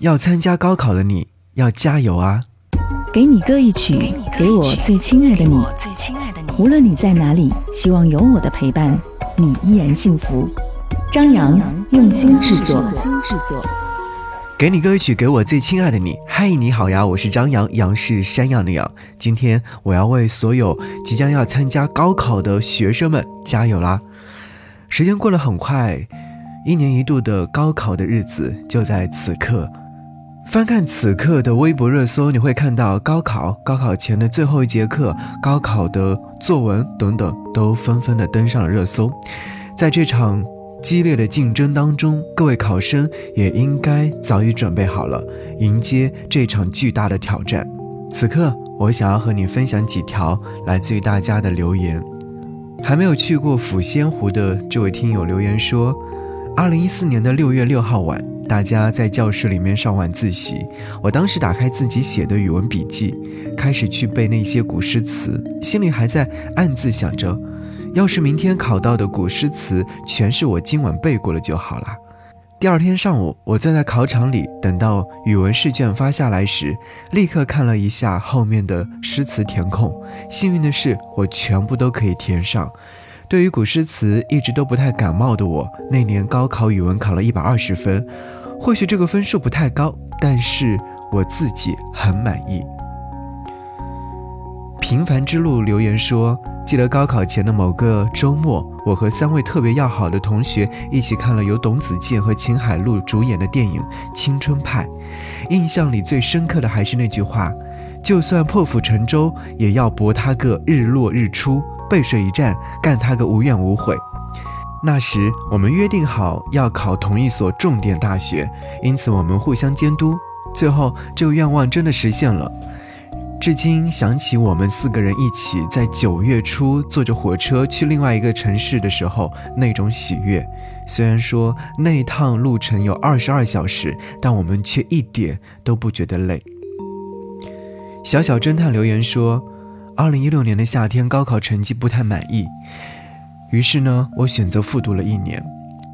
要参加高考的你要加油啊！给你歌一曲，给我最亲爱的你。无论你在哪里，希望有我的陪伴，你依然幸福。张扬用心制作。给你歌一曲，给我最亲爱的你。嗨，你好呀，我是张扬，杨是山羊的羊。今天我要为所有即将要参加高考的学生们加油啦！时间过得很快，一年一度的高考的日子就在此刻。翻看此刻的微博热搜，你会看到高考、高考前的最后一节课、高考的作文等等，都纷纷的登上了热搜。在这场激烈的竞争当中，各位考生也应该早已准备好了，迎接这场巨大的挑战。此刻，我想要和你分享几条来自于大家的留言。还没有去过抚仙湖的这位听友留言说：“二零一四年的六月六号晚。”大家在教室里面上晚自习，我当时打开自己写的语文笔记，开始去背那些古诗词，心里还在暗自想着，要是明天考到的古诗词全是我今晚背过了就好了。第二天上午，我坐在考场里，等到语文试卷发下来时，立刻看了一下后面的诗词填空，幸运的是我全部都可以填上。对于古诗词一直都不太感冒的我，那年高考语文考了一百二十分。或许这个分数不太高，但是我自己很满意。平凡之路留言说：“记得高考前的某个周末，我和三位特别要好的同学一起看了由董子健和秦海璐主演的电影《青春派》。印象里最深刻的还是那句话：就算破釜沉舟，也要搏他个日落日出；背水一战，干他个无怨无悔。”那时我们约定好要考同一所重点大学，因此我们互相监督。最后，这个愿望真的实现了。至今想起我们四个人一起在九月初坐着火车去另外一个城市的时候，那种喜悦。虽然说那趟路程有二十二小时，但我们却一点都不觉得累。小小侦探留言说：“二零一六年的夏天，高考成绩不太满意。”于是呢，我选择复读了一年。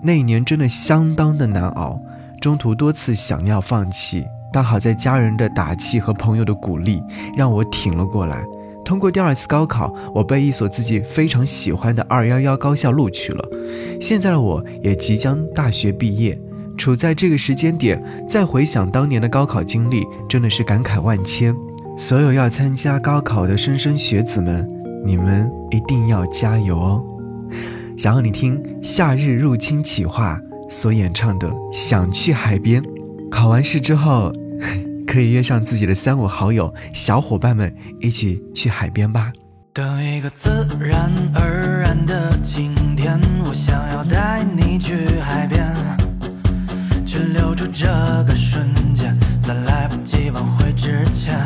那一年真的相当的难熬，中途多次想要放弃，但好在家人的打气和朋友的鼓励，让我挺了过来。通过第二次高考，我被一所自己非常喜欢的二幺幺高校录取了。现在的我也即将大学毕业，处在这个时间点，再回想当年的高考经历，真的是感慨万千。所有要参加高考的莘莘学子们，你们一定要加油哦！想要你听《夏日入侵企划》所演唱的《想去海边》，考完试之后，可以约上自己的三五好友、小伙伴们一起去海边吧。等一个自然而然的晴天，我想要带你去海边，去留住这个瞬间，在来不及挽回之前。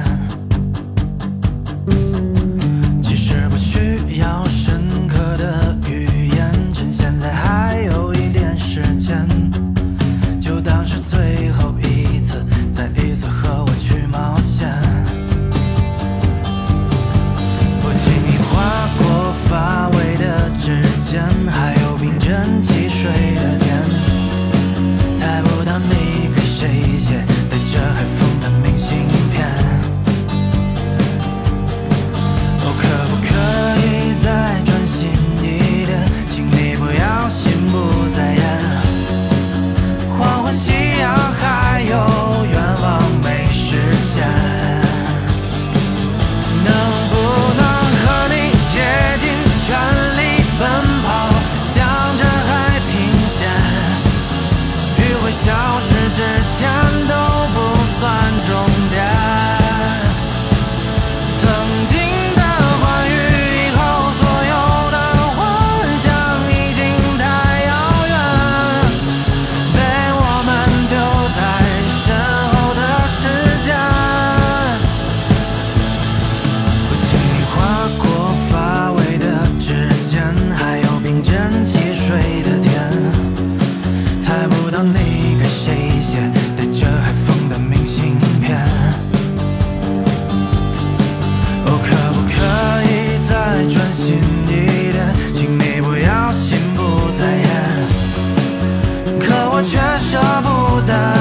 我却舍不得。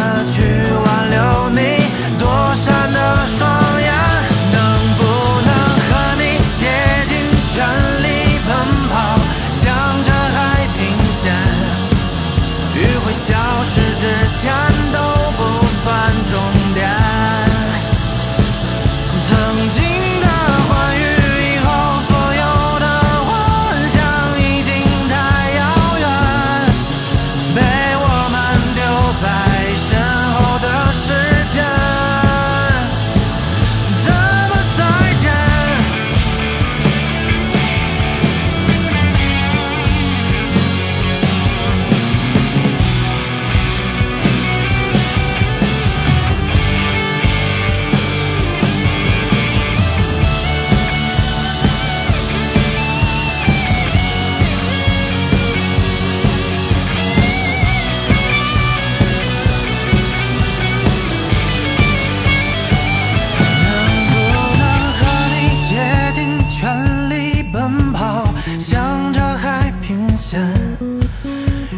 现，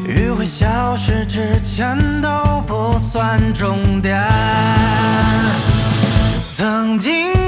余会消失之前都不算终点。曾经。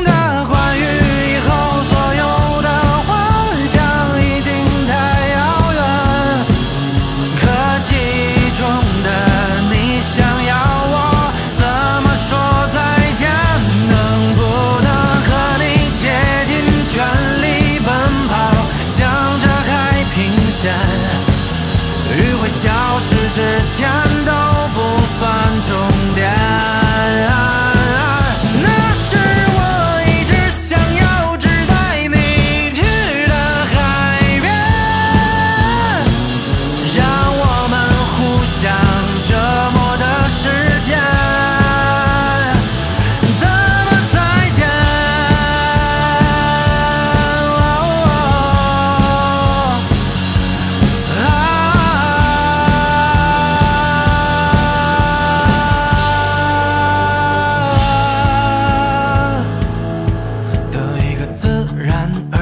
난